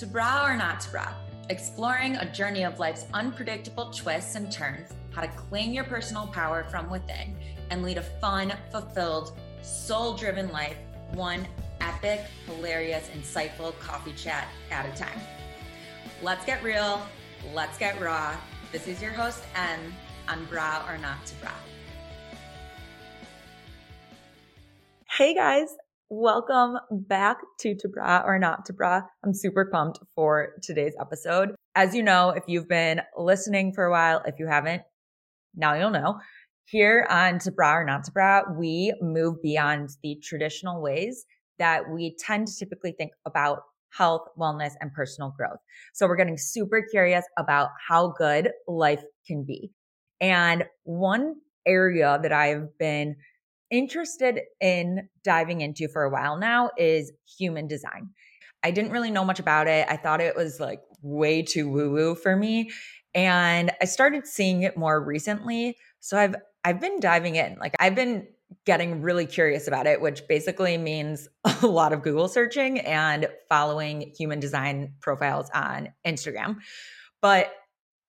To bra or not to bra, exploring a journey of life's unpredictable twists and turns, how to claim your personal power from within and lead a fun, fulfilled, soul driven life, one epic, hilarious, insightful coffee chat at a time. Let's get real, let's get raw. This is your host, Em, on Bra or Not to Bra. Hey guys, Welcome back to To Bra or Not To Bra. I'm super pumped for today's episode. As you know, if you've been listening for a while, if you haven't, now you'll know. Here on To Bra or Not To Bra, we move beyond the traditional ways that we tend to typically think about health, wellness, and personal growth. So we're getting super curious about how good life can be. And one area that I've been interested in diving into for a while now is human design. I didn't really know much about it. I thought it was like way too woo woo for me. And I started seeing it more recently. So I've I've been diving in. Like I've been getting really curious about it, which basically means a lot of Google searching and following human design profiles on Instagram. But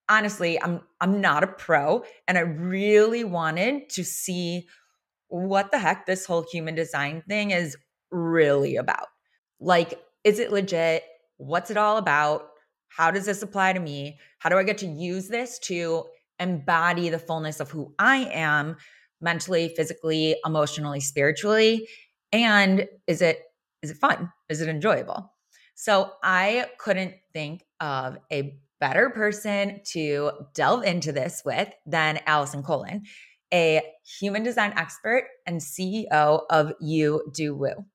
honestly, I'm I'm not a pro and I really wanted to see what the heck this whole human design thing is really about. Like, is it legit? What's it all about? How does this apply to me? How do I get to use this to embody the fullness of who I am mentally, physically, emotionally, spiritually? And is it is it fun? Is it enjoyable? So I couldn't think of a better person to delve into this with than Allison Colin a human design expert and CEO of You Do Woo.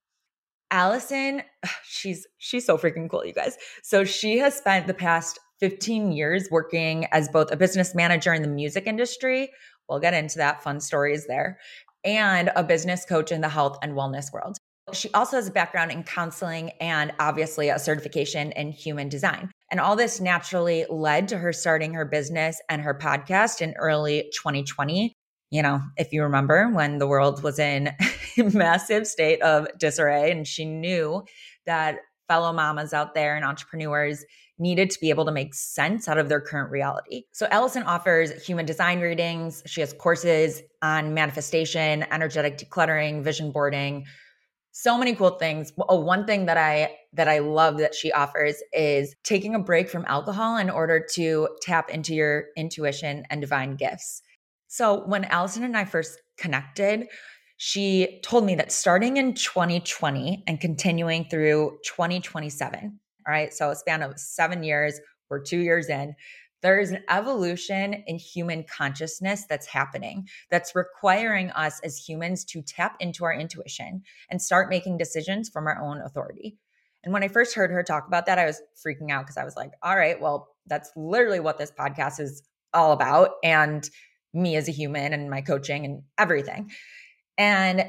Allison, she's she's so freaking cool, you guys. So she has spent the past 15 years working as both a business manager in the music industry. We'll get into that fun stories there, and a business coach in the health and wellness world. She also has a background in counseling and obviously a certification in human design. And all this naturally led to her starting her business and her podcast in early 2020 you know, if you remember when the world was in massive state of disarray and she knew that fellow mamas out there and entrepreneurs needed to be able to make sense out of their current reality. So Allison offers human design readings. She has courses on manifestation, energetic decluttering, vision boarding, so many cool things. Oh, one thing that I that I love that she offers is taking a break from alcohol in order to tap into your intuition and divine gifts. So when Allison and I first connected, she told me that starting in 2020 and continuing through 2027, all right, so a span of seven years, we're two years in, there is an evolution in human consciousness that's happening that's requiring us as humans to tap into our intuition and start making decisions from our own authority. And when I first heard her talk about that, I was freaking out because I was like, all right, well, that's literally what this podcast is all about. And me as a human and my coaching and everything. And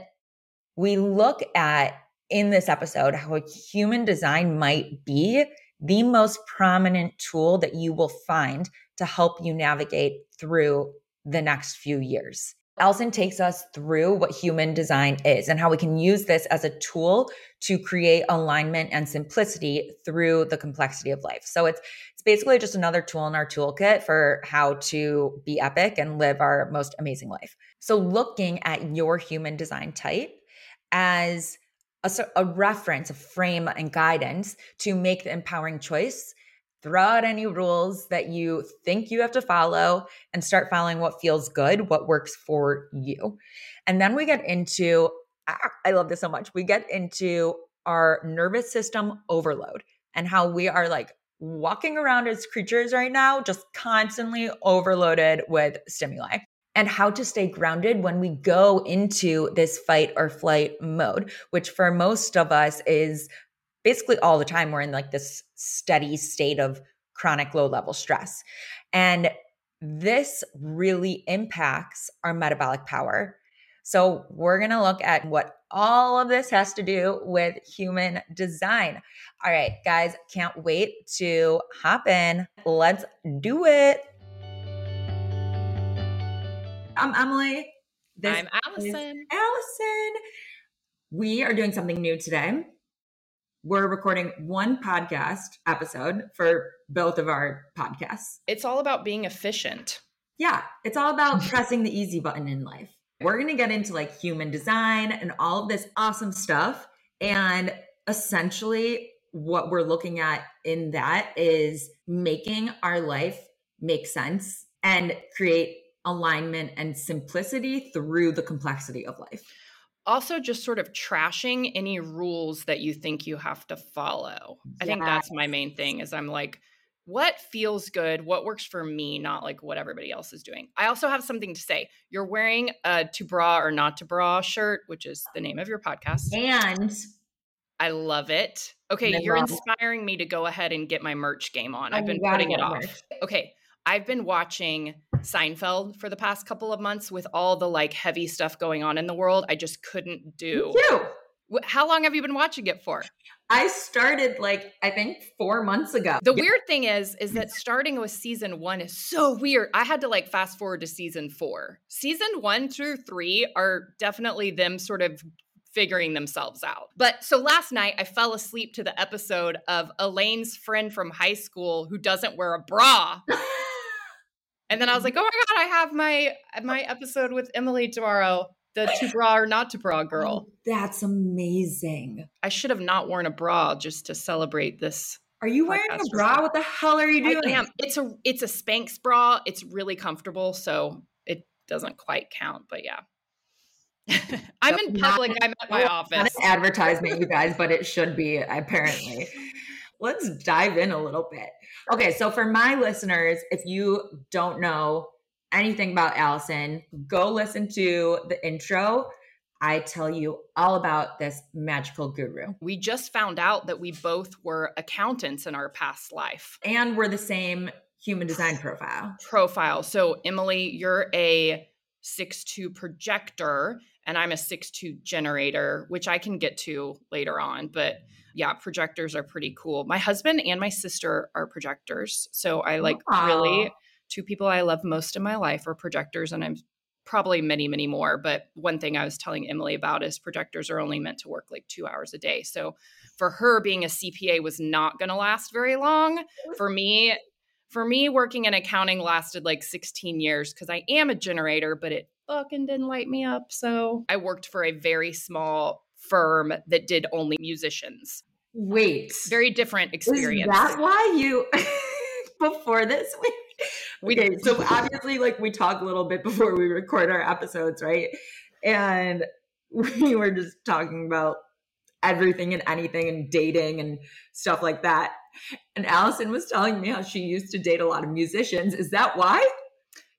we look at in this episode how human design might be the most prominent tool that you will find to help you navigate through the next few years. Allison takes us through what human design is and how we can use this as a tool to create alignment and simplicity through the complexity of life. So it's it's basically just another tool in our toolkit for how to be epic and live our most amazing life. So looking at your human design type as a, a reference, a frame and guidance to make the empowering choice throw out any rules that you think you have to follow and start following what feels good, what works for you. And then we get into, ah, I love this so much. We get into our nervous system overload and how we are like walking around as creatures right now, just constantly overloaded with stimuli. And how to stay grounded when we go into this fight or flight mode, which for most of us is basically all the time we're in like this steady state of chronic low level stress. And this really impacts our metabolic power. So, we're going to look at what all of this has to do with human design. All right, guys, can't wait to hop in. Let's do it. I'm Emily. This I'm Allison. Allison. We are doing something new today we're recording one podcast episode for both of our podcasts. It's all about being efficient. Yeah, it's all about pressing the easy button in life. We're going to get into like human design and all of this awesome stuff. And essentially, what we're looking at in that is making our life make sense and create alignment and simplicity through the complexity of life. Also, just sort of trashing any rules that you think you have to follow. I think that's my main thing is I'm like, what feels good, what works for me, not like what everybody else is doing. I also have something to say. You're wearing a to bra or not to bra shirt, which is the name of your podcast. And I love it. Okay, you're inspiring me to go ahead and get my merch game on. I've been putting it off. Merch. Okay, I've been watching Seinfeld for the past couple of months with all the like heavy stuff going on in the world. I just couldn't do. Me too. How long have you been watching it for? I started like I think 4 months ago. The weird thing is is that starting with season 1 is so weird. I had to like fast forward to season 4. Season 1 through 3 are definitely them sort of figuring themselves out. But so last night I fell asleep to the episode of Elaine's friend from high school who doesn't wear a bra. and then I was like, mm-hmm. "Oh my god, I have my my episode with Emily tomorrow." the to bra or not to bra girl. Oh, that's amazing. I should have not worn a bra just to celebrate this. Are you wearing a bra? What the hell are you doing? I am. It's a it's a Spanx bra. It's really comfortable, so it doesn't quite count, but yeah. I'm in public. I'm at my office. Not advertisement, you guys, but it should be apparently. Let's dive in a little bit. Okay, so for my listeners, if you don't know, anything about Allison, go listen to the intro. I tell you all about this magical guru. We just found out that we both were accountants in our past life. And we're the same human design profile. Profile. So, Emily, you're a six-two projector, and I'm a six-two generator, which I can get to later on. But yeah, projectors are pretty cool. My husband and my sister are projectors. So, I like wow. really two people I love most in my life are projectors, and I'm probably many, many more. But one thing I was telling Emily about is projectors are only meant to work like two hours a day. So for her, being a CPA was not going to last very long. For me, for me, working in accounting lasted like 16 years because I am a generator, but it fucking didn't light me up. So I worked for a very small firm that did only musicians. Wait, very different experience. Is that why you before this? Week? We okay, so obviously like we talk a little bit before we record our episodes, right? And we were just talking about everything and anything and dating and stuff like that. And Allison was telling me how she used to date a lot of musicians. Is that why?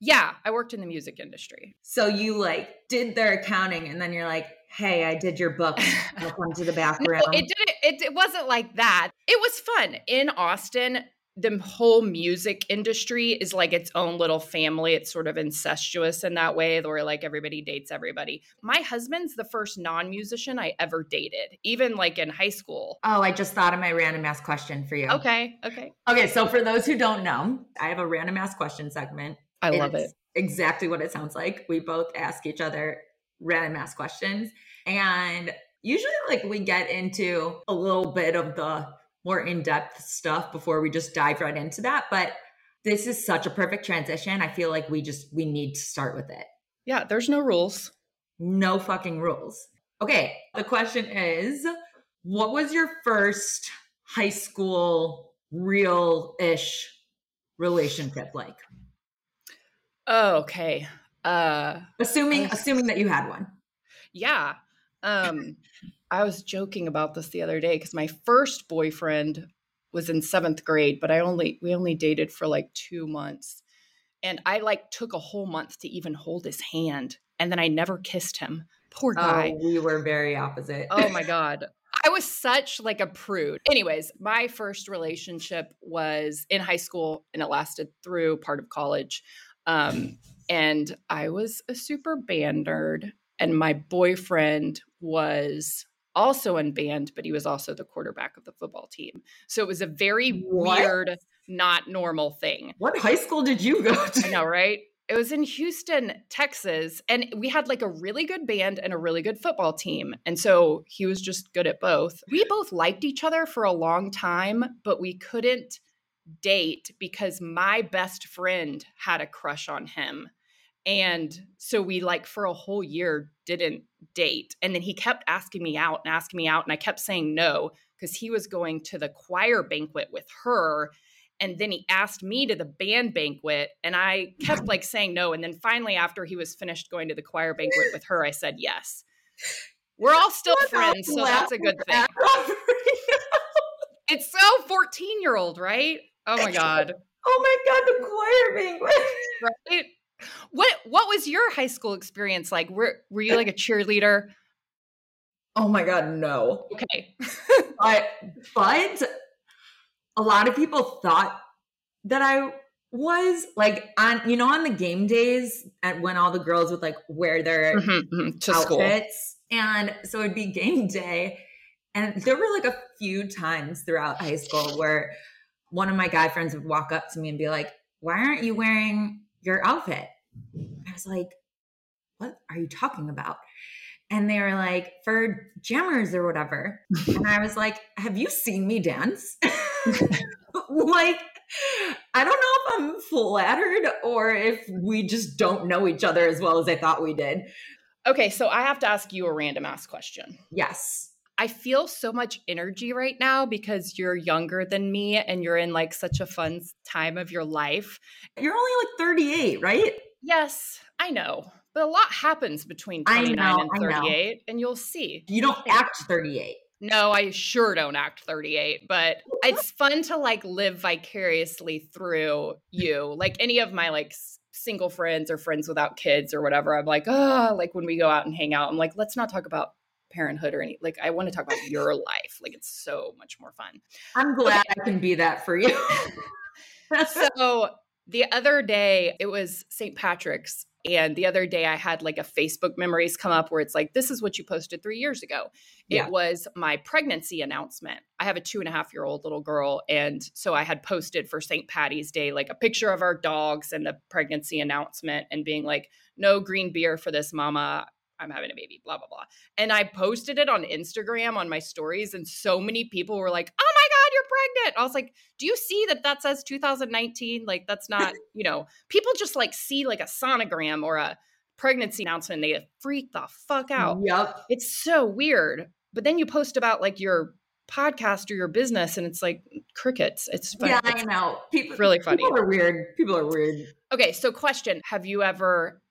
Yeah, I worked in the music industry. So you like did their accounting and then you're like, hey, I did your book. I'll come to the background. no, it didn't it, it wasn't like that. It was fun. In Austin, the whole music industry is like its own little family. It's sort of incestuous in that way, where like everybody dates everybody. My husband's the first non musician I ever dated, even like in high school. Oh, I just thought of my random ass question for you. Okay. Okay. Okay. So for those who don't know, I have a random ass question segment. I love it. Exactly what it sounds like. We both ask each other random ass questions. And usually, like, we get into a little bit of the more in-depth stuff before we just dive right into that but this is such a perfect transition. I feel like we just we need to start with it. Yeah there's no rules. No fucking rules. Okay the question is what was your first high school real-ish relationship like? Oh, okay uh assuming assuming that you had one. Yeah um I was joking about this the other day because my first boyfriend was in seventh grade, but I only we only dated for like two months. And I like took a whole month to even hold his hand. And then I never kissed him. Poor guy. Oh, we were very opposite. oh my God. I was such like a prude. Anyways, my first relationship was in high school and it lasted through part of college. Um, and I was a super band nerd. And my boyfriend was also in band, but he was also the quarterback of the football team. So it was a very what? weird, not normal thing. What high school did you go to? I know, right? It was in Houston, Texas. And we had like a really good band and a really good football team. And so he was just good at both. We both liked each other for a long time, but we couldn't date because my best friend had a crush on him. And so we like for a whole year didn't date. And then he kept asking me out and asking me out. And I kept saying no because he was going to the choir banquet with her. And then he asked me to the band banquet. And I kept like saying no. And then finally, after he was finished going to the choir banquet with her, I said yes. We're all still friends. So that's a good thing. it's so 14 year old, right? Oh my God. Oh my God, the choir banquet. Right? What what was your high school experience like? Were were you like a cheerleader? Oh my god, no. Okay. but but a lot of people thought that I was like on you know on the game days at when all the girls would like wear their mm-hmm, mm-hmm, to outfits school. and so it'd be game day and there were like a few times throughout high school where one of my guy friends would walk up to me and be like why aren't you wearing your outfit. I was like, what are you talking about? And they were like, for jammers or whatever. and I was like, have you seen me dance? like, I don't know if I'm flattered or if we just don't know each other as well as I thought we did. Okay, so I have to ask you a random ass question. Yes. I feel so much energy right now because you're younger than me and you're in like such a fun time of your life. You're only like 38, right? Yes, I know. But a lot happens between 29 know, and 38, and you'll see. You don't act 38. No, I sure don't act 38, but it's fun to like live vicariously through you. Like any of my like single friends or friends without kids or whatever, I'm like, oh, like when we go out and hang out, I'm like, let's not talk about parenthood or any like I want to talk about your life. Like it's so much more fun. I'm glad okay. I can be that for you. so the other day it was St. Patrick's and the other day I had like a Facebook memories come up where it's like, this is what you posted three years ago. Yeah. It was my pregnancy announcement. I have a two and a half year old little girl. And so I had posted for St. Patty's Day, like a picture of our dogs and the pregnancy announcement and being like, no green beer for this mama. I'm having a baby, blah, blah, blah. And I posted it on Instagram on my stories, and so many people were like, oh my God, you're pregnant. I was like, do you see that that says 2019? Like, that's not, you know, people just like see like a sonogram or a pregnancy announcement, and they freak the fuck out. Yep. It's so weird. But then you post about like your podcast or your business and it's like crickets it's funny. yeah i know people really funny people are weird people are weird okay so question have you ever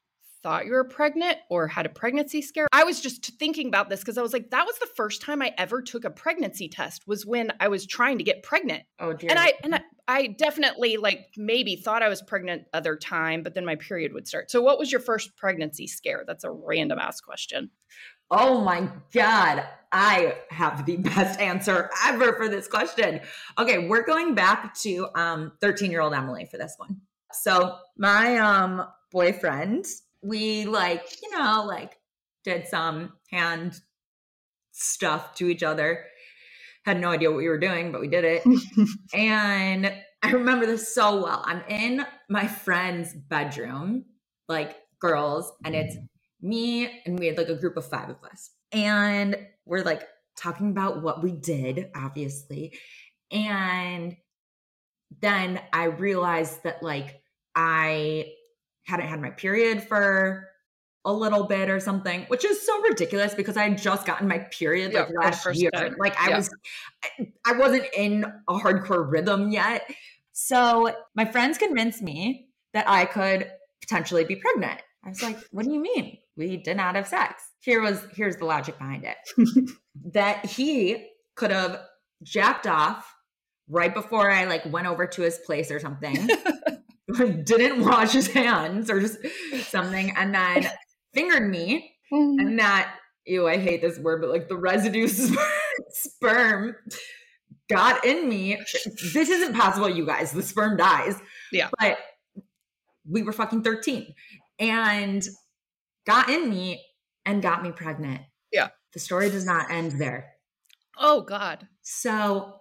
thought you were pregnant or had a pregnancy scare. I was just thinking about this because I was like, that was the first time I ever took a pregnancy test was when I was trying to get pregnant. Oh dear. And I and I, I definitely like maybe thought I was pregnant other time, but then my period would start. So what was your first pregnancy scare? That's a random ass question. Oh my God. I have the best answer ever for this question. Okay, we're going back to um 13 year old Emily for this one. So my um boyfriend we like, you know, like did some hand stuff to each other. Had no idea what we were doing, but we did it. and I remember this so well. I'm in my friend's bedroom, like girls, and it's me and we had like a group of five of us. And we're like talking about what we did, obviously. And then I realized that like I hadn't had my period for a little bit or something, which is so ridiculous because I had just gotten my period like yeah, last year. Time. Like I yeah. was, I wasn't in a hardcore rhythm yet. So my friends convinced me that I could potentially be pregnant. I was like, what do you mean? We did not have sex. Here was, here's the logic behind it. that he could have jacked off right before I like went over to his place or something. didn't wash his hands or just something, and then fingered me. Mm-hmm. And that, ew, I hate this word, but like the residue sperm got in me. This isn't possible, you guys. The sperm dies. Yeah. But we were fucking 13 and got in me and got me pregnant. Yeah. The story does not end there. Oh, God. So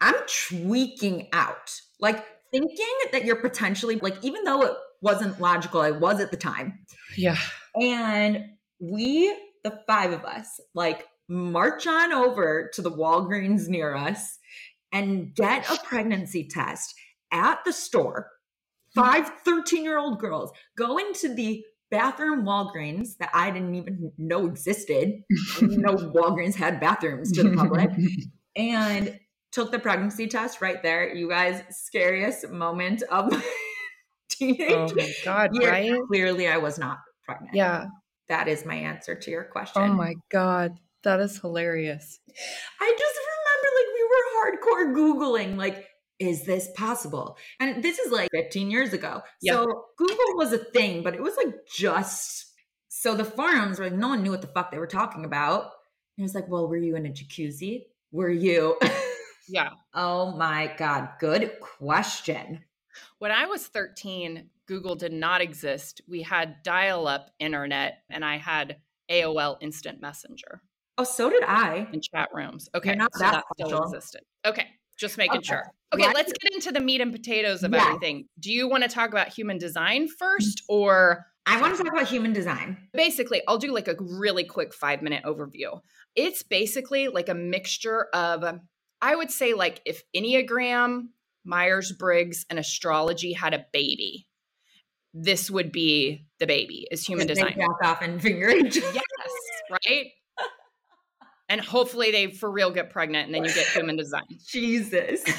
I'm tweaking out. Like thinking that you're potentially like, even though it wasn't logical, I was at the time. Yeah. And we, the five of us, like march on over to the Walgreens near us and get a pregnancy test at the store. Five 13 year old girls go into the bathroom Walgreens that I didn't even know existed. I didn't know Walgreens had bathrooms to the public. and took the pregnancy test right there. You guys, scariest moment of my teenage Oh my God, year. right? Clearly, I was not pregnant. Yeah. That is my answer to your question. Oh my God. That is hilarious. I just remember like we were hardcore Googling, like, is this possible? And this is like 15 years ago. Yeah. So Google was a thing, but it was like just so the forums were like, no one knew what the fuck they were talking about. And it was like, well, were you in a jacuzzi? Were you? Yeah. oh my God. Good question. When I was 13, Google did not exist. We had dial up internet and I had AOL Instant Messenger Oh, so did I. in chat rooms. Okay. not so that that still existed. Okay. Just making Okay. sure. Okay. Right. Let's get into the meat and potatoes of Yeah. everything. Do you want to talk about human design mm. first or I want to talk about human design. basically i'll do like a really quick five minute overview it's basically like a mixture of i would say like if enneagram myers-briggs and astrology had a baby this would be the baby is human design jack off and finger yes right and hopefully they for real get pregnant and then you get human design Jesus.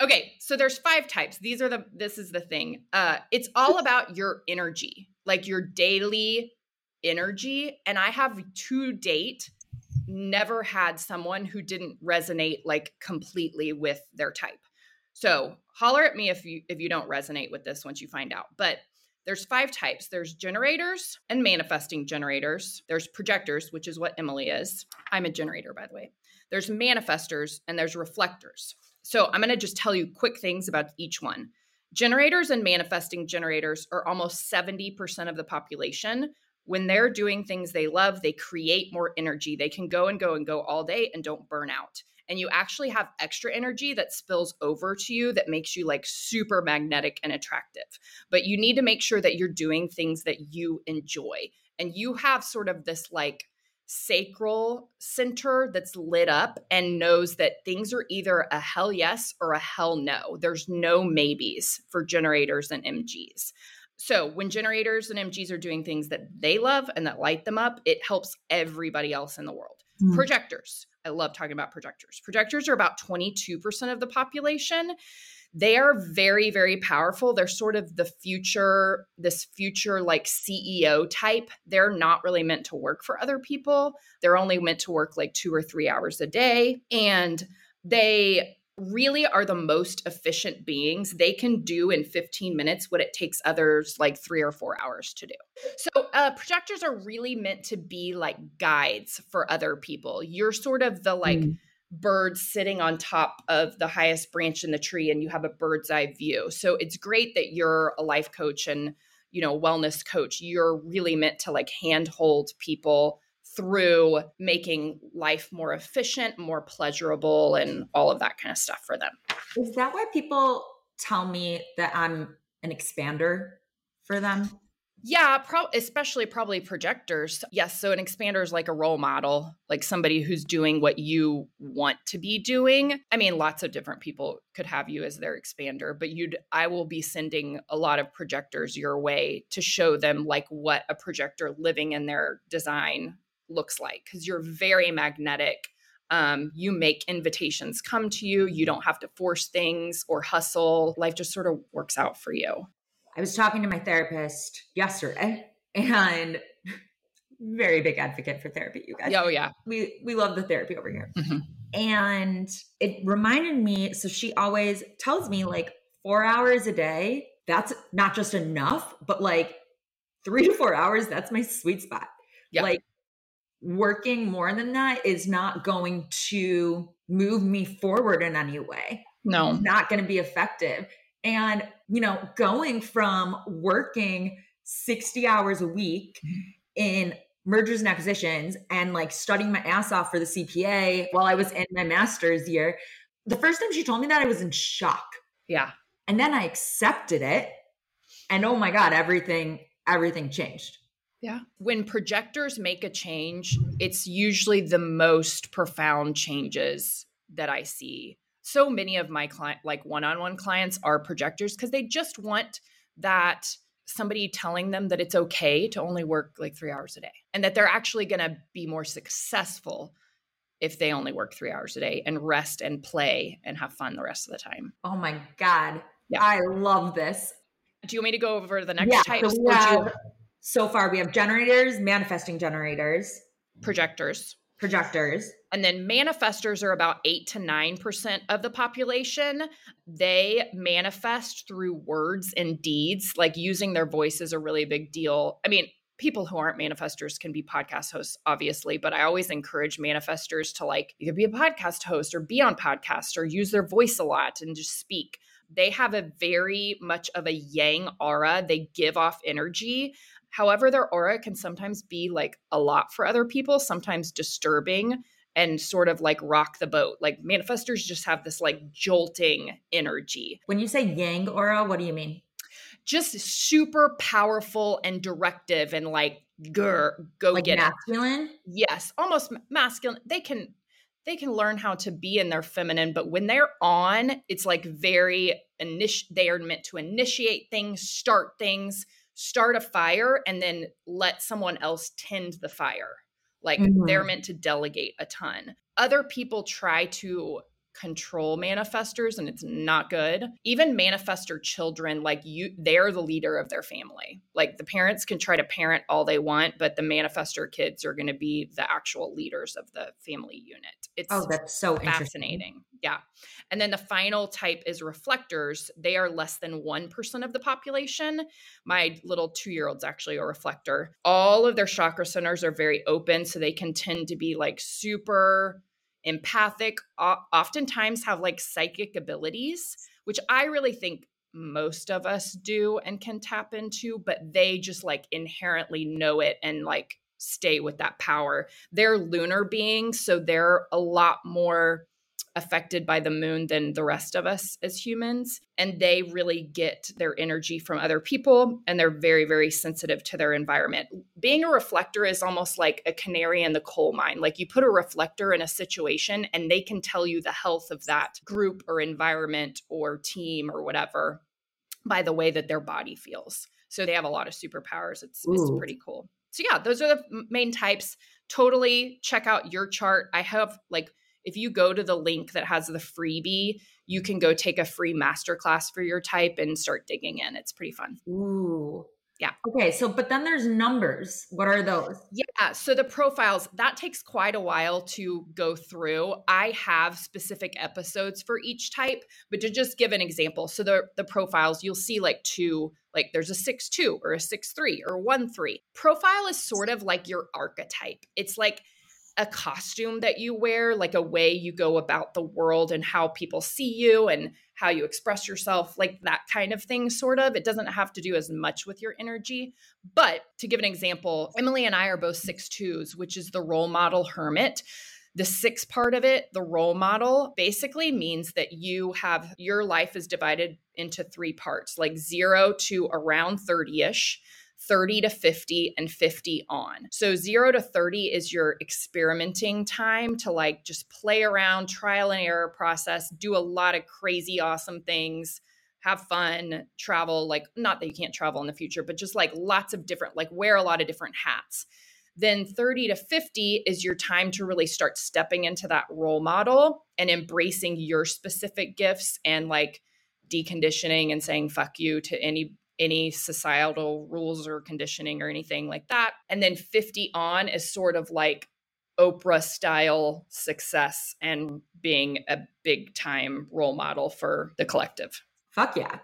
Okay, so there's five types. These are the this is the thing. Uh it's all about your energy, like your daily energy and I have to date never had someone who didn't resonate like completely with their type. So, holler at me if you if you don't resonate with this once you find out. But there's five types. There's generators and manifesting generators. There's projectors, which is what Emily is. I'm a generator by the way. There's manifestors and there's reflectors. So I'm going to just tell you quick things about each one. Generators and manifesting generators are almost 70% of the population. When they're doing things they love, they create more energy. They can go and go and go all day and don't burn out. And you actually have extra energy that spills over to you that makes you like super magnetic and attractive. But you need to make sure that you're doing things that you enjoy. And you have sort of this like sacral center that's lit up and knows that things are either a hell yes or a hell no. There's no maybes for generators and MGs. So, when generators and MGs are doing things that they love and that light them up, it helps everybody else in the world. Mm. Projectors. I love talking about projectors. Projectors are about 22% of the population. They are very, very powerful. They're sort of the future, this future like CEO type. They're not really meant to work for other people. They're only meant to work like two or three hours a day. And they really are the most efficient beings. They can do in 15 minutes what it takes others like three or four hours to do. So, uh, projectors are really meant to be like guides for other people. You're sort of the like, Mm. bird sitting on top of the highest branch in the tree and you have a bird's eye view. So it's great that you're a life coach and you know wellness coach. You're really meant to like handhold people through making life more efficient, more pleasurable and all of that kind of stuff for them. Is that why people tell me that I'm an expander for them? Yeah, pro- especially probably projectors. Yes, so an expander is like a role model, like somebody who's doing what you want to be doing. I mean, lots of different people could have you as their expander, but you'd I will be sending a lot of projectors your way to show them like what a projector living in their design looks like cuz you're very magnetic. Um, you make invitations come to you. You don't have to force things or hustle. Life just sort of works out for you. I was talking to my therapist yesterday and very big advocate for therapy, you guys. Oh yeah. We we love the therapy over here. Mhm. And it reminded me, so she always tells me like 4 hours a day, that's not just enough, but like 3 to 4 hours, that's my sweet spot. Yeah. Like working more than that is not going to move me forward in any way. No. not going to be effective. And, you know, going from working 60 hours a week mm-hmm. in mergers and acquisitions and like studying my ass off for the CPA while I was in my master's year, the first time she told me that, I was in shock. Yeah. And then I accepted it. And oh my God, everything, everything changed. Yeah. When projectors make a change, it's usually the most profound changes that I see. So many of my client like one-on-one clients are projectors because they just want that somebody telling them that it's okay to only work like 3 hours a day and that they're actually going to be more successful if they only work 3 hours a day and rest and play and have fun the rest of the time. Oh my god. Yeah. I love this. Do you want me to go over the next yeah, types? So, have, so far we have generators, manifesting generators, projectors, projectors. And then manifestors are about 8 to 9% of the population. They manifest through words and deeds, like using their voice is a really big deal. I mean, people who aren't manifestors can be podcast hosts, obviously, but I always encourage manifestors to like, either be a podcast host or be on podcasts or use their voice a lot and just speak. They have a very much of a yang aura. They give off energy. However, their aura can sometimes be like a lot for other people, sometimes disturbing and sort of like rock the boat. Like manifestors just have this like jolting energy. When you say yang aura, what do you mean? Just super powerful and directive and like grr, go like get masculine? it. Yes, almost masculine. They can they can learn how to be in their feminine, but when they're on, it's like very init- they are meant to initiate things, start things, start a fire and then let someone else tend the fire. Like mm-hmm. they're meant to delegate a ton. Other people try to control manifestors and it's not good. Even manifestor children, like you, they're the leader of their family. Like the parents can try to parent all they want, but the manifestor kids are going to be the actual leaders of the family unit. It's oh, that's so fascinating. Yeah. And then the final type is reflectors. They are less than 1% of the population. My little two year old's actually a reflector. All of their chakra centers are very open. So they can tend to be like super empathic, oftentimes have like psychic abilities, which I really think most of us do and can tap into, but they just like inherently know it and like stay with that power. They're lunar beings, so they're a lot more affected by the moon than the rest of us as humans. And they really get their energy from other people and they're very, very sensitive to their environment. Being a reflector is almost like a canary in the coal mine. Like you put a reflector in a situation and they can tell you the health of that group or environment or team or whatever by the way that their body feels. So they have a lot of superpowers. It's, it's pretty cool. So, yeah, those are the main types. Totally check out your chart. I have like if you go to the link that has the freebie, you can go take a free masterclass for your type and start digging in. It's pretty fun. Ooh. Yeah. Okay. So, but then there's numbers. What are those? Yeah. So the profiles, that takes quite a while to go through. I have specific episodes for each type, but to just give an example. So the, the profiles, you'll see like two, like there's a six two or a six three or one three. Profile is sort of like your archetype. It's like, a costume that you wear, like a way you go about the world and how people see you and how you express yourself, like that kind of thing, sort of. It doesn't have to do as much with your energy. But to give an example, Emily and I are both six twos, which is the role model hermit. The six part of it, the role model, basically means that you have your life is divided into three parts, like zero to around 30 ish 30 to 50 and 50 on. So 0 to 30 is your experimenting time to like just play around, trial and error process, do a lot of crazy awesome things, have fun, travel like not that you can't travel in the future, but just like lots of different like wear a lot of different hats. Then 30 to 50 is your time to really start stepping into that role model and embracing your specific gifts and like deconditioning and saying fuck you to any any societal rules or conditioning or anything like that. And then 50 on is sort of like Oprah style success and being a big time role model for the collective. Fuck yeah.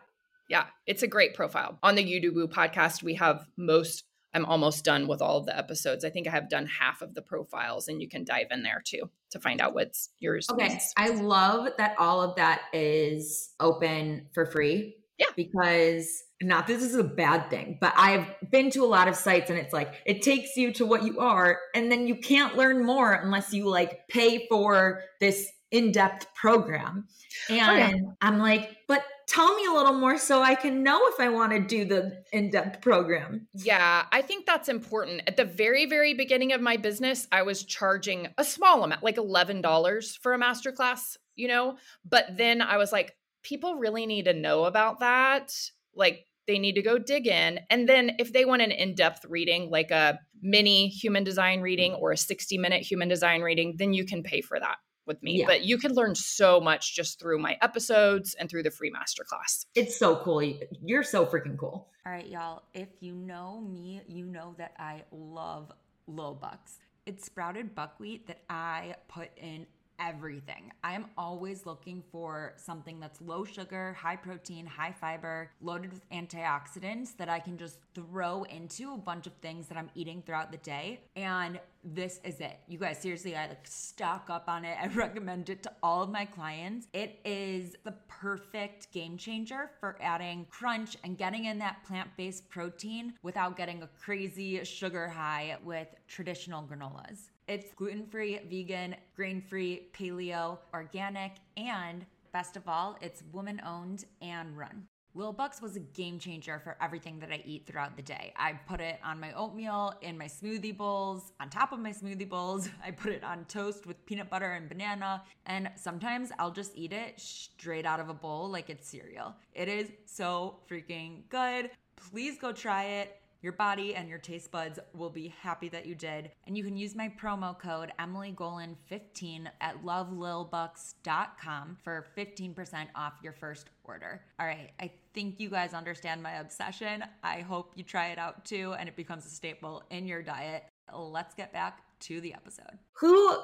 Yeah, it's a great profile. On the You Do Woo podcast, we have most, I'm almost done with all of the episodes. I think I have done half of the profiles, and you can dive in there too to find out what's yours. Okay. I love that all of that is open for free. Yeah. Because not this is a bad thing, but I've been to a lot of sites and it's like it takes you to what you are, and then you can't learn more unless you like pay for this in depth program. And oh, yeah. I'm like, but tell me a little more so I can know if I want to do the in depth program. Yeah, I think that's important. At the very, very beginning of my business, I was charging a small amount, like $11 for a masterclass, you know? But then I was like, people really need to know about that. Like, they need to go dig in. And then if they want an in depth reading, like a mini human design reading or a 60 minute human design reading, then you can pay for that with me. Yeah. But you can learn so much just through my episodes and through the free masterclass. It's so cool. You're so freaking cool. All right, y'all. If you know me, you know that I love Lil Bucks. It's sprouted buckwheat that I put in everything. I'm always looking for something that's low sugar, high protein, high fiber, loaded with antioxidants that I can just throw into a bunch of things that I'm eating throughout the day. And this is it. You guys, seriously, I like stock up on it. I recommend it to all of my clients. It is the perfect game changer for adding crunch and getting in that plant based protein without getting a crazy sugar high with traditional granolas. It's gluten free, vegan, grain free, paleo, organic, and best of all, it's woman owned and run. Lil Bucks was a game changer for everything that I eat throughout the day. I put it on my oatmeal, in my smoothie bowls, on top of my smoothie bowls. I put it on toast with peanut butter and banana. And sometimes I'll just eat it straight out of a bowl like it's cereal. It is so freaking good. Please go try it. Your body and your taste buds will be happy that you did. And you can use my promo code EmilyGolan15 at lovelilbucks.com for 15% off your first order. All right, I think you guys understand my obsession. I hope you try it out too and it becomes a staple in your diet. Let's get back to the episode. Who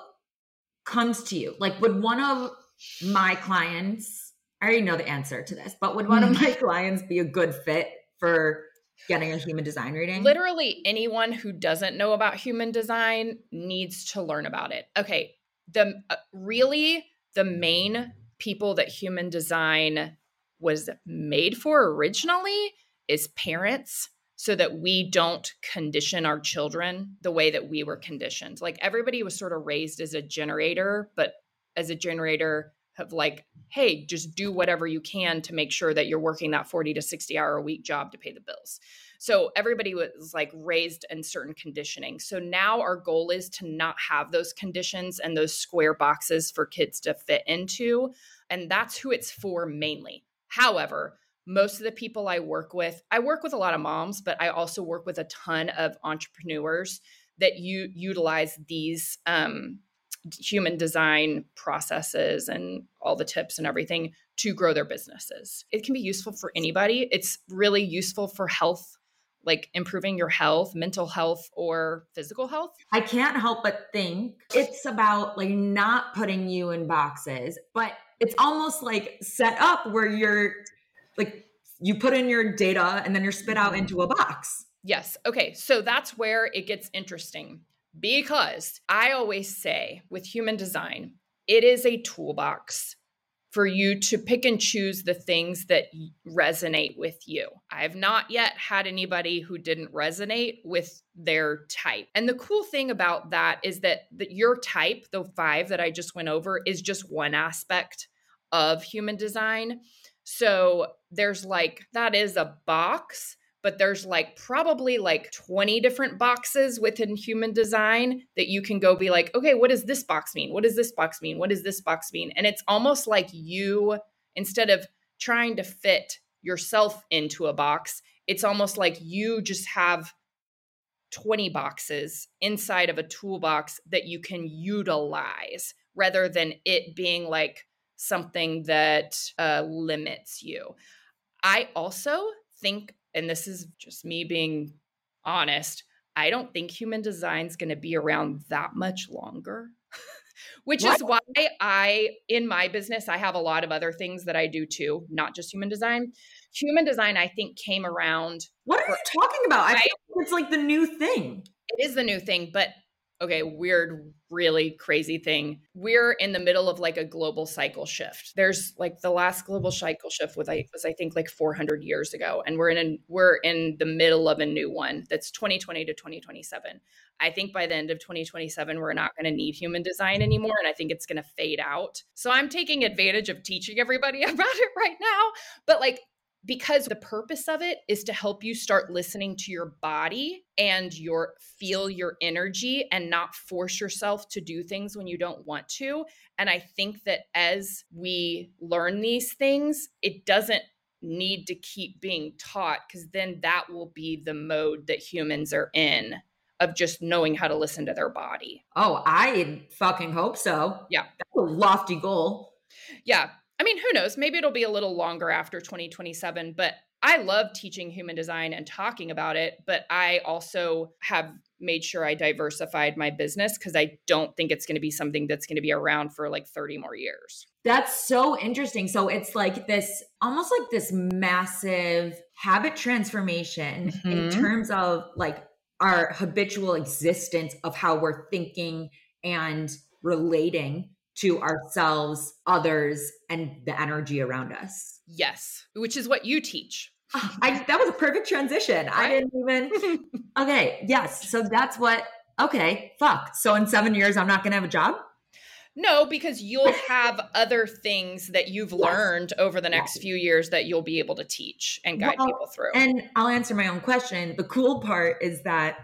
comes to you? Like, would one of my clients, I already know the answer to this, but would one of my clients be a good fit for getting a human design reading? Literally anyone who doesn't know about human design needs to learn about it. Okay, the uh, really the main people that human design was made for originally is parents so that we don't condition our children the way that we were conditioned. Like everybody was sort of raised as a generator, but as a generator of like, hey, just do whatever you can to make sure that you're working that 40 to 60 hour a week job to pay the bills. So everybody was like raised in certain conditioning. So now our goal is to not have those conditions and those square boxes for kids to fit into. And that's who it's for mainly. However, most of the people I work with, I work with a lot of moms, but I also work with a ton of entrepreneurs that you utilize these um, human design processes and all the tips and everything to grow their businesses. It can be useful for anybody. It's really useful for health, like improving your health, mental health, or physical health. I can't help but think it's about like not putting you in boxes, but it's almost like set up where you're like, you put in your data and then you're spit out mm-hmm. into a box. Yes. Okay. So that's where it gets interesting because I always say with human design, it is a toolbox for you to pick and choose the things that resonate with you. I have not yet had anybody who didn't resonate with their type. And the cool thing about that is that the, your type, the five that I just went over, is just one aspect of human design. So there's like, that is a box but there's like probably like 20 different boxes within human design that you can go be like, okay, what does this box mean? What does this box mean? What does this box mean? And it's almost like you, instead of trying to fit yourself into a box, it's almost like you just have 20 boxes inside of a toolbox that you can utilize rather than it being like something that uh, limits you. I also think and this is just me being honest, I don't think human design is going to be around that much longer. Which what? is why I, in my business, I have a lot of other things that I do too, not just human design. Human design, I think, came around. What are for, you talking about? I it's like the new thing. It is the new thing, but okay, weird, really crazy thing. We're in the middle of like a global cycle shift. There's like the last global mm-hmm. cycle shift was I was I think like 400 years ago, and we're in a, we're in the middle of a new one that's 2020 to 2027. I think by the end of 2027 we're not going to need human design mm-hmm. anymore, and I think it's going to fade out. So I'm taking advantage of teaching everybody about it right now, but like because the purpose of it is to help you start listening to your body and your feel your energy and not force yourself to do things when you don't want to. And i think that as we learn these things it doesn't need to keep being taught because then that will be the mode that humans are in of just knowing how to listen to their body. Oh i fucking hope so. Yeah. That's a lofty goal. Yeah I mean, who knows? Maybe it'll be a little longer after 2027, but I love teaching human design and talking about it, but I also have made sure I diversified my business because I don't think it's going to be something that's going to be around for like 30 more years. That's so interesting. So it's like this almost like this massive habit transformation mm-hmm. in terms of like our habitual existence of how we're thinking and relating to ourselves, others, and the energy around us. Yes, which is what you teach. Ah, I, that was a perfect transition. Right? I didn't even. okay, yes. So that's what. Okay, fuck. So in seven years, I'm not going to have a job. No, because you'll have other things that you've yes. learned over the next yes. few years that you'll be able to teach and guide well, people through. And I'll answer my own question. The cool part is that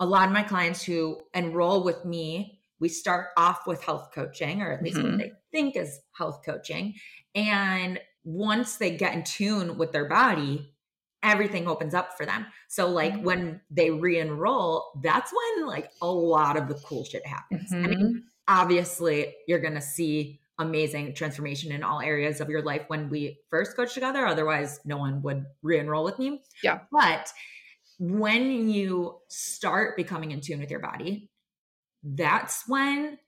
a lot of my clients who enroll with me we start off with health coaching, or at least mm-hmm. what they think is health coaching. And once they get in tune with their body, everything opens up for them. So, like mm-hmm. when they re enroll, that's when like a lot of the cool shit happens. Mm-hmm. I mean, mm-hmm. obviously, you're going to see amazing transformation in all areas of your life when we first coach together. Otherwise, no one would re enroll with me. Yeah. But when you start becoming in tune with your body, that's when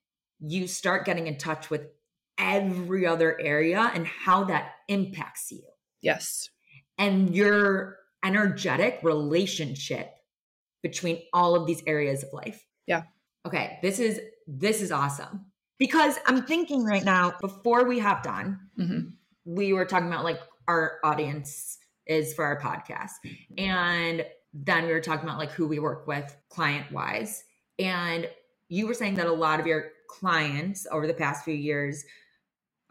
you start getting in touch with every other area and how that impacts you. Yes. And your energetic relationship between all of these areas of life. Yeah. Okay, this is this is awesome. Because I'm thinking right now before we hopped on, mm-hmm. we were talking about like our audience is for our podcast. And then we were talking about like who we work with client wise. And you were saying that a lot of your clients over the past few years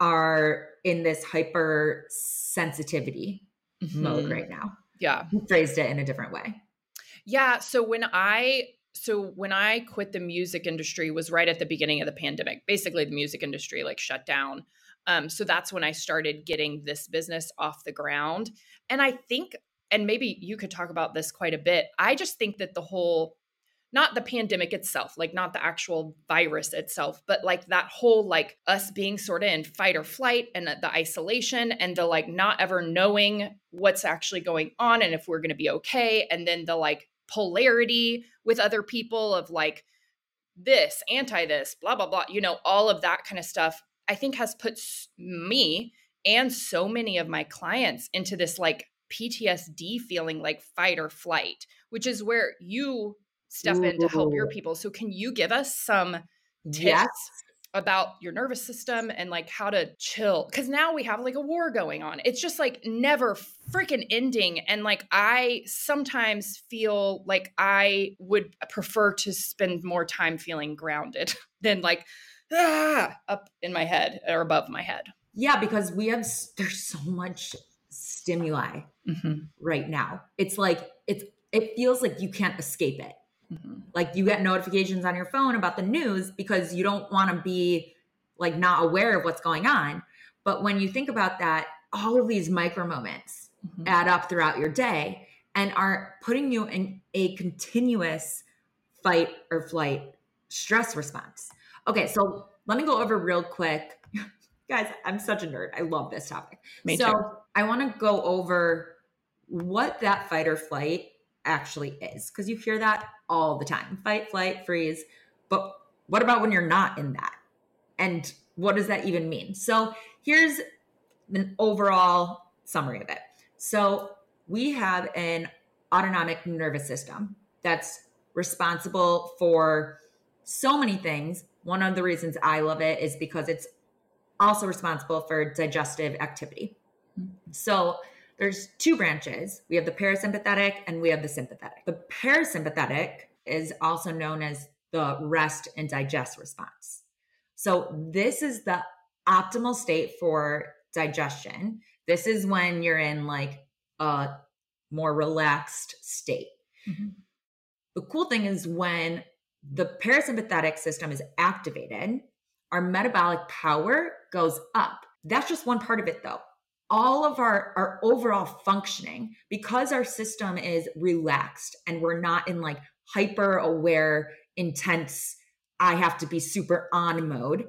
are in this hyper sensitivity mm-hmm. mode right now. Yeah. You phrased it in a different way. Yeah. So when I so when I quit the music industry was right at the beginning of the pandemic. Basically the music industry like shut down. Um, so that's when I started getting this business off the ground. And I think, and maybe you could talk about this quite a bit. I just think that the whole not the pandemic itself, like not the actual virus itself, but like that whole like us being sort of in fight or flight and the, the isolation and the like not ever knowing what's actually going on and if we're going to be okay. And then the like polarity with other people of like this, anti this, blah, blah, blah, you know, all of that kind of stuff, I think has put me and so many of my clients into this like PTSD feeling like fight or flight, which is where you step Ooh. in to help your people. So can you give us some tips yes. about your nervous system and like how to chill? Cuz now we have like a war going on. It's just like never freaking ending and like I sometimes feel like I would prefer to spend more time feeling grounded than like ah, up in my head or above my head. Yeah, because we have there's so much stimuli mm-hmm. right now. It's like it's it feels like you can't escape it. Mm-hmm. Like you get notifications on your phone about the news because you don't want to be like not aware of what's going on. But when you think about that, all of these micro moments mm-hmm. add up throughout your day and are putting you in a continuous fight or flight stress response. Okay, so let me go over real quick. Guys, I'm such a nerd. I love this topic. Me so too. I want to go over what that fight or flight actually is because you hear that all the time fight, flight, freeze. But what about when you're not in that? And what does that even mean? So here's an overall summary of it. So we have an autonomic nervous system that's responsible for so many things. One of the reasons I love it is because it's also responsible for digestive activity. So there's two branches. We have the parasympathetic and we have the sympathetic. The parasympathetic is also known as the rest and digest response. So this is the optimal state for digestion. This is when you're in like a more relaxed state. Mm-hmm. The cool thing is when the parasympathetic system is activated, our metabolic power goes up. That's just one part of it though. All of our, our overall functioning, because our system is relaxed and we're not in like hyper aware, intense, I have to be super on mode,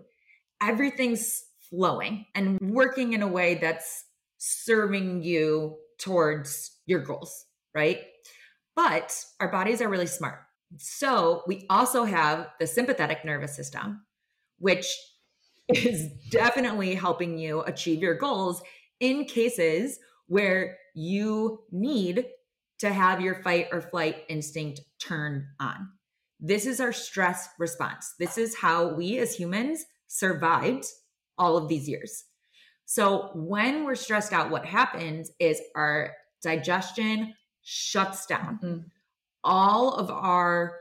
everything's flowing and working in a way that's serving you towards your goals, right? But our bodies are really smart. So we also have the sympathetic nervous system, which is definitely helping you achieve your goals in cases where you need to have your fight or flight instinct turned on. This is our stress response. This is how we as humans survived all of these years. So when we're stressed out, what happens is our digestion shuts down. Mm-hmm. All of our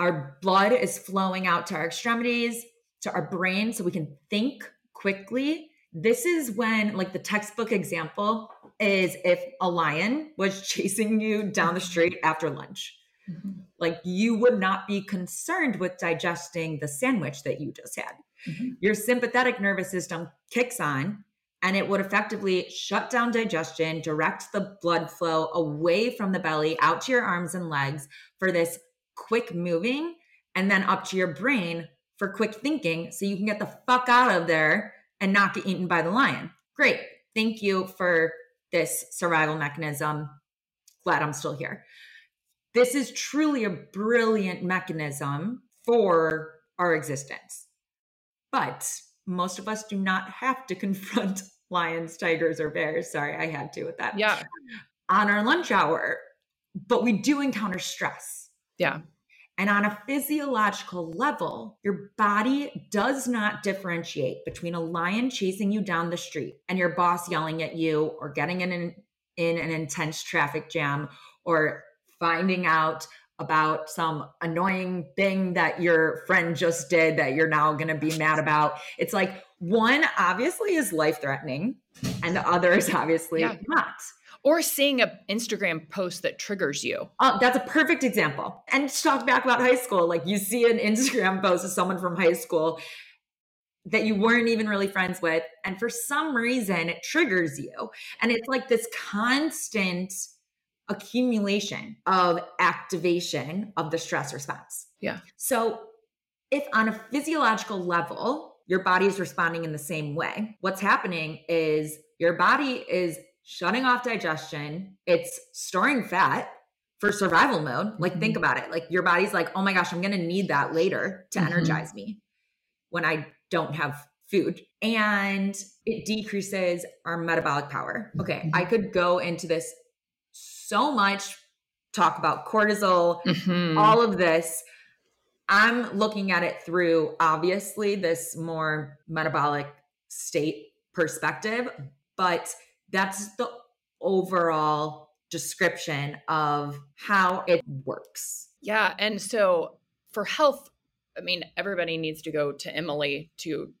our blood is flowing out to our extremities, to our brain so we can think quickly. This is when like the textbook example is if a lion was chasing you down the street after lunch. Mm-hmm. Like you would not be concerned with digesting the sandwich that you just had. Mm-hmm. Your sympathetic nervous system kicks on and it would effectively shut down digestion, direct the blood flow away from the belly out to your arms and legs for this quick moving, and then up to your brain for quick thinking so you can get the fuck out of there and not get eaten by the lion. Great. Thank you for this survival mechanism. Glad I'm still here. This is truly a brilliant mechanism for our existence. But most of us do not have to confront lions, tigers, or bears. Sorry, I had to with that. Yeah. On our lunch hour, but we do encounter stress. Yeah. And on a physiological level, your body does not differentiate between a lion chasing you down the street and your boss yelling at you or getting in an, in an intense traffic jam or finding out about some annoying thing that your friend just did that you're now going to be mad about. It's like one obviously is life threatening and the other is obviously yeah. not. Or seeing an Instagram post that triggers you. Uh, that's a perfect example. And to talk back about high school, like you see an Instagram post of someone from high school that you weren't even really friends with. And for some reason, it triggers you. And it's like this constant accumulation of activation of the stress response. Yeah. So, if on a physiological level, your body is responding in the same way, what's happening is your body is shutting off digestion, it's storing fat for survival mode. Like, mm-hmm. think about it. Like, your body's like, oh my gosh, I'm going to need that later to mm-hmm. energize me when I don't have food. And it decreases our metabolic power. Okay, mm-hmm. I could go into this so much talk about cortisol, mm-hmm. all of this. I'm looking at it through obviously this more metabolic state perspective, but that's the overall description of how it works. Yeah. And so for health, I mean, everybody needs to go to Emily to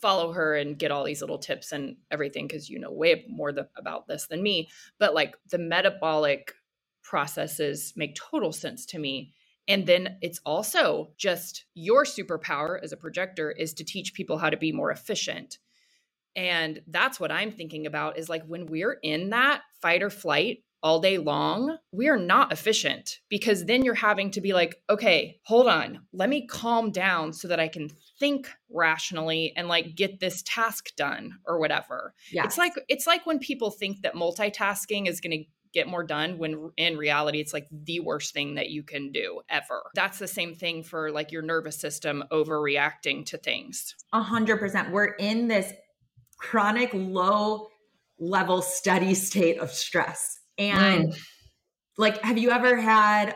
follow her and get all these little tips and everything because you know way more about this than me but like the metabolic processes make total sense to me and then it's also just your superpower as a projector is to teach people how to be more efficient and that's what i'm thinking about is like when we're in that fight or flight all day long, we are not efficient because then you're having to be like, okay, hold on, let me calm down so that I can think rationally and like get this task done or whatever. Yes. It's like it's like when people think that multitasking is going to get more done when in reality it's like the worst thing that you can do ever. That's the same thing for like your nervous system overreacting to things. A hundred percent. We're in this chronic low level steady state of stress and mm. like, have you ever had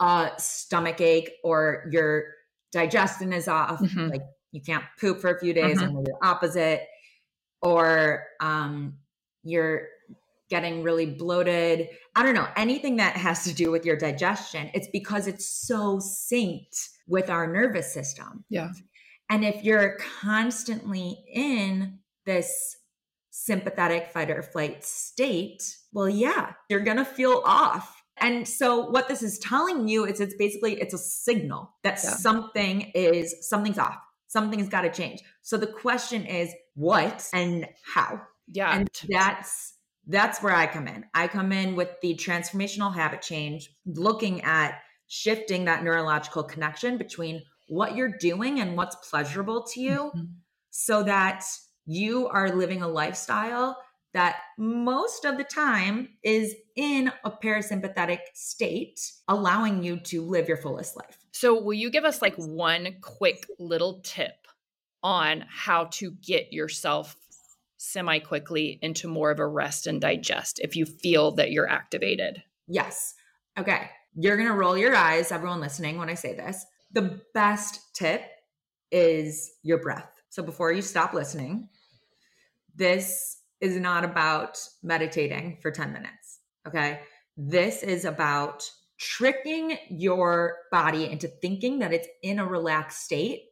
a stomach ache or your digestion is off, Mhm. like you can't poop for a few days, Mhm. or the opposite, or um, you're getting really bloated. I don't know, anything that has to do with your digestion, it's because it's so synced with our nervous system. Yeah. And if you're constantly in this sympathetic fight or flight state, well, yeah, you're going to feel off. And so what this is telling you is it's basically it's a signal that Yeah. something is something's off. Something's got to change. So the question is what and how? Yeah. and that's that's where i come in i come in with the transformational habit change looking at shifting that neurological connection between what you're doing and what's pleasurable to you Mhm. so that you are living a lifestyle that most of the time is in a parasympathetic state allowing you to live your fullest life So, will you give us like one quick little tip on how to get yourself semi quickly into more of a rest and digest if you feel that you're activated? Yes. Okay. You're going to roll your eyes, everyone listening, when I say this. The best tip is your breath. So before you stop listening, this is not about meditating for 10 minutes. Okay. This is about tricking your body into thinking that it's in a relaxed state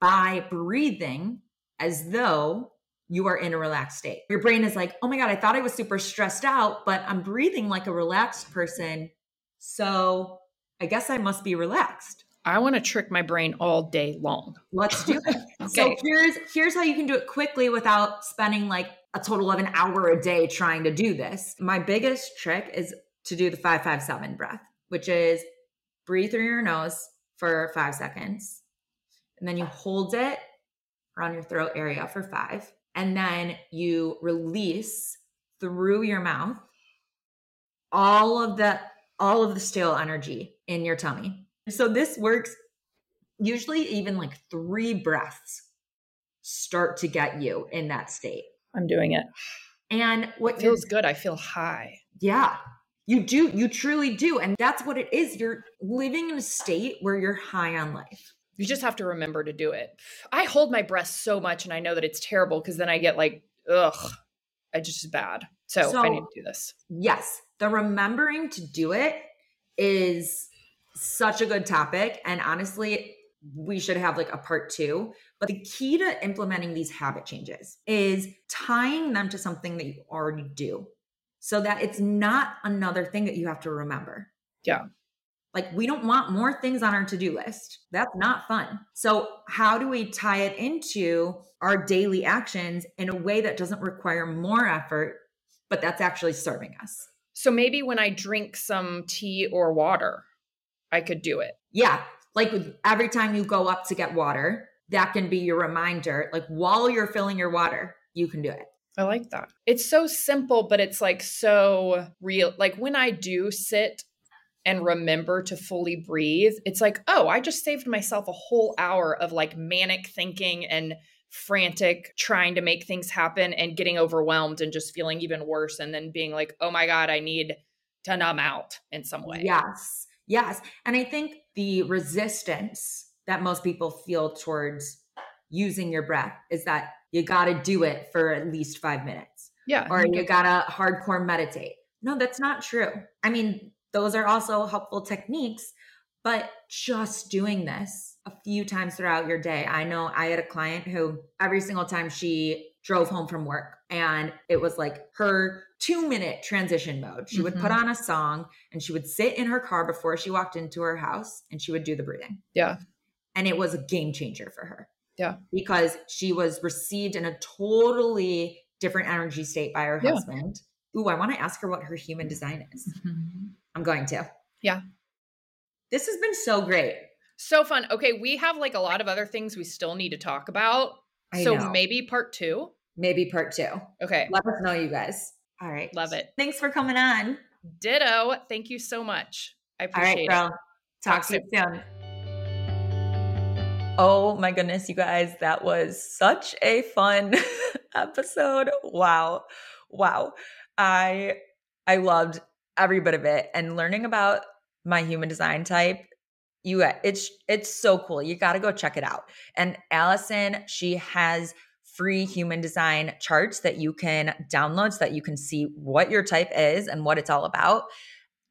by breathing as though you are in a relaxed state. Your brain is like, oh my God, I thought I was super stressed out, but I'm breathing like a relaxed person. So I guess I must be relaxed. I want to trick my brain all day long. Let's do it. So here's here's how you can do it quickly without spending like a total of an hour a day trying to do this. My biggest trick is to do the 557 breath, which is breathe through your nose for 5 seconds. And then you hold it around your throat area for 5 and then you release through your mouth all of the all of the stale energy in your tummy. So this works usually even like 3 breaths start to get you in that state. I'm doing it. And what It feels good. I feel high. yeah, you do. You truly do. And that's what it is. You're living in a state where you're high on life. You just have to remember to do it. I hold my breath so much and I know that it's terrible because then I get like, ugh, I just bad. So, I need to do this. Yes, the remembering to do it is such a good topic. And honestly, we should have like a part two. But the key to implementing these habit changes is tying them to something that you already do so that it's not another thing that you have to remember. Yeah. Like, we don't want more things on our to do list. That's not fun. So, how do we tie it into our daily actions in a way that doesn't require more effort, but that's actually serving us? So maybe when I drink some tea or water, I could do it. Yeah. Like every time you go up to get water, that can be your reminder. Like while you're filling your water, you can do it. I like that. It's so simple, but it's like so real. Like when I do sit and remember to fully breathe, it's like, oh, I just saved myself a whole hour of like manic thinking and frantic trying to make things happen and getting overwhelmed and just feeling even worse. And then being like, oh my God, I need to numb out in some way. Yes. Yes. And I think the resistance that most people feel towards using your breath is that you got to do it for at least five minutes Yeah. or you got to hardcore meditate. No, that's not true. I mean, those are also helpful techniques, but just doing this a few times throughout your day. I know I had a client who every single time she drove home from work and it was like her two minute transition mode. She would put Mhm. on a song and she would sit in her car before she walked into her house and she would do the breathing. Yeah. And it was a game changer for her. Yeah. Because she was received in a totally different energy state by her Yeah. husband. Ooh, I want to ask her what her human design is. Mhm. I'm going to. Yeah. This has been so great. So fun. Okay. We have like a lot of other things we still need to talk about. I so know. maybe part two. Maybe part two. Okay. Let us know, you guys. All right. Love it. Thanks for coming on. Ditto. Thank you so much. I All appreciate right, it. girl. Talk to you soon. Oh my goodness, you guys, that was such a fun episode. Wow. Wow. I I loved every bit of it and learning about my human design type You it's it's so cool. You got to go check it out. And Allison, she has free human design charts that you can download so that you can see what your type is and what it's all about.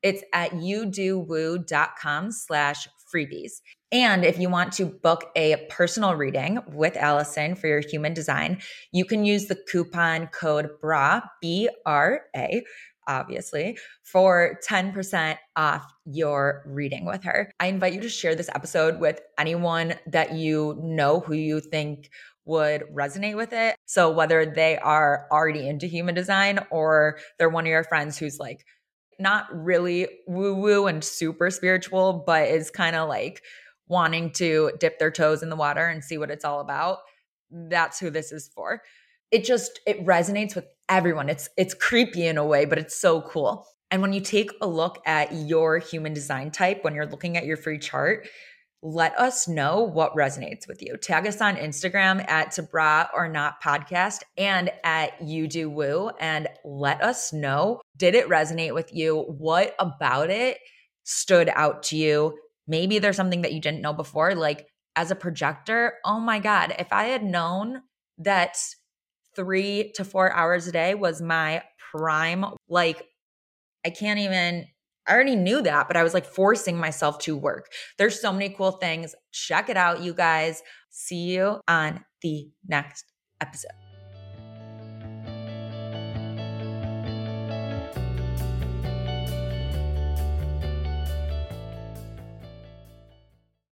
It's at youdowoo.com slash freebies. And if you want to book a personal reading with Allison for your human design, you can use the coupon code BRA, B R A, obviously, for 10% off your reading with her. I invite you to share this episode with anyone that you know who you think would resonate with it. So whether they are already into human design or they're one of your friends who's like not really woo woo and super spiritual, but is kind of like wanting to dip their toes in the water and see what it's all about, that's who this is for. It just it resonates with everyone. It's it's creepy in a way, but it's so cool. And when you take a look at your human design type when you're looking at your free chart, let us know what resonates with you. Tag us on Instagram at Tabra or Not Podcast and at You Do Woo and let us know did it resonate with you? What about it stood out to you? Maybe there's something that you didn't know before. Like as a projector, oh my God, if I had known that three to four hours a day was my prime, like I can't even I already knew that, but I was like forcing myself to work. There's so many cool things. Check it out, you guys. See you on the next episode.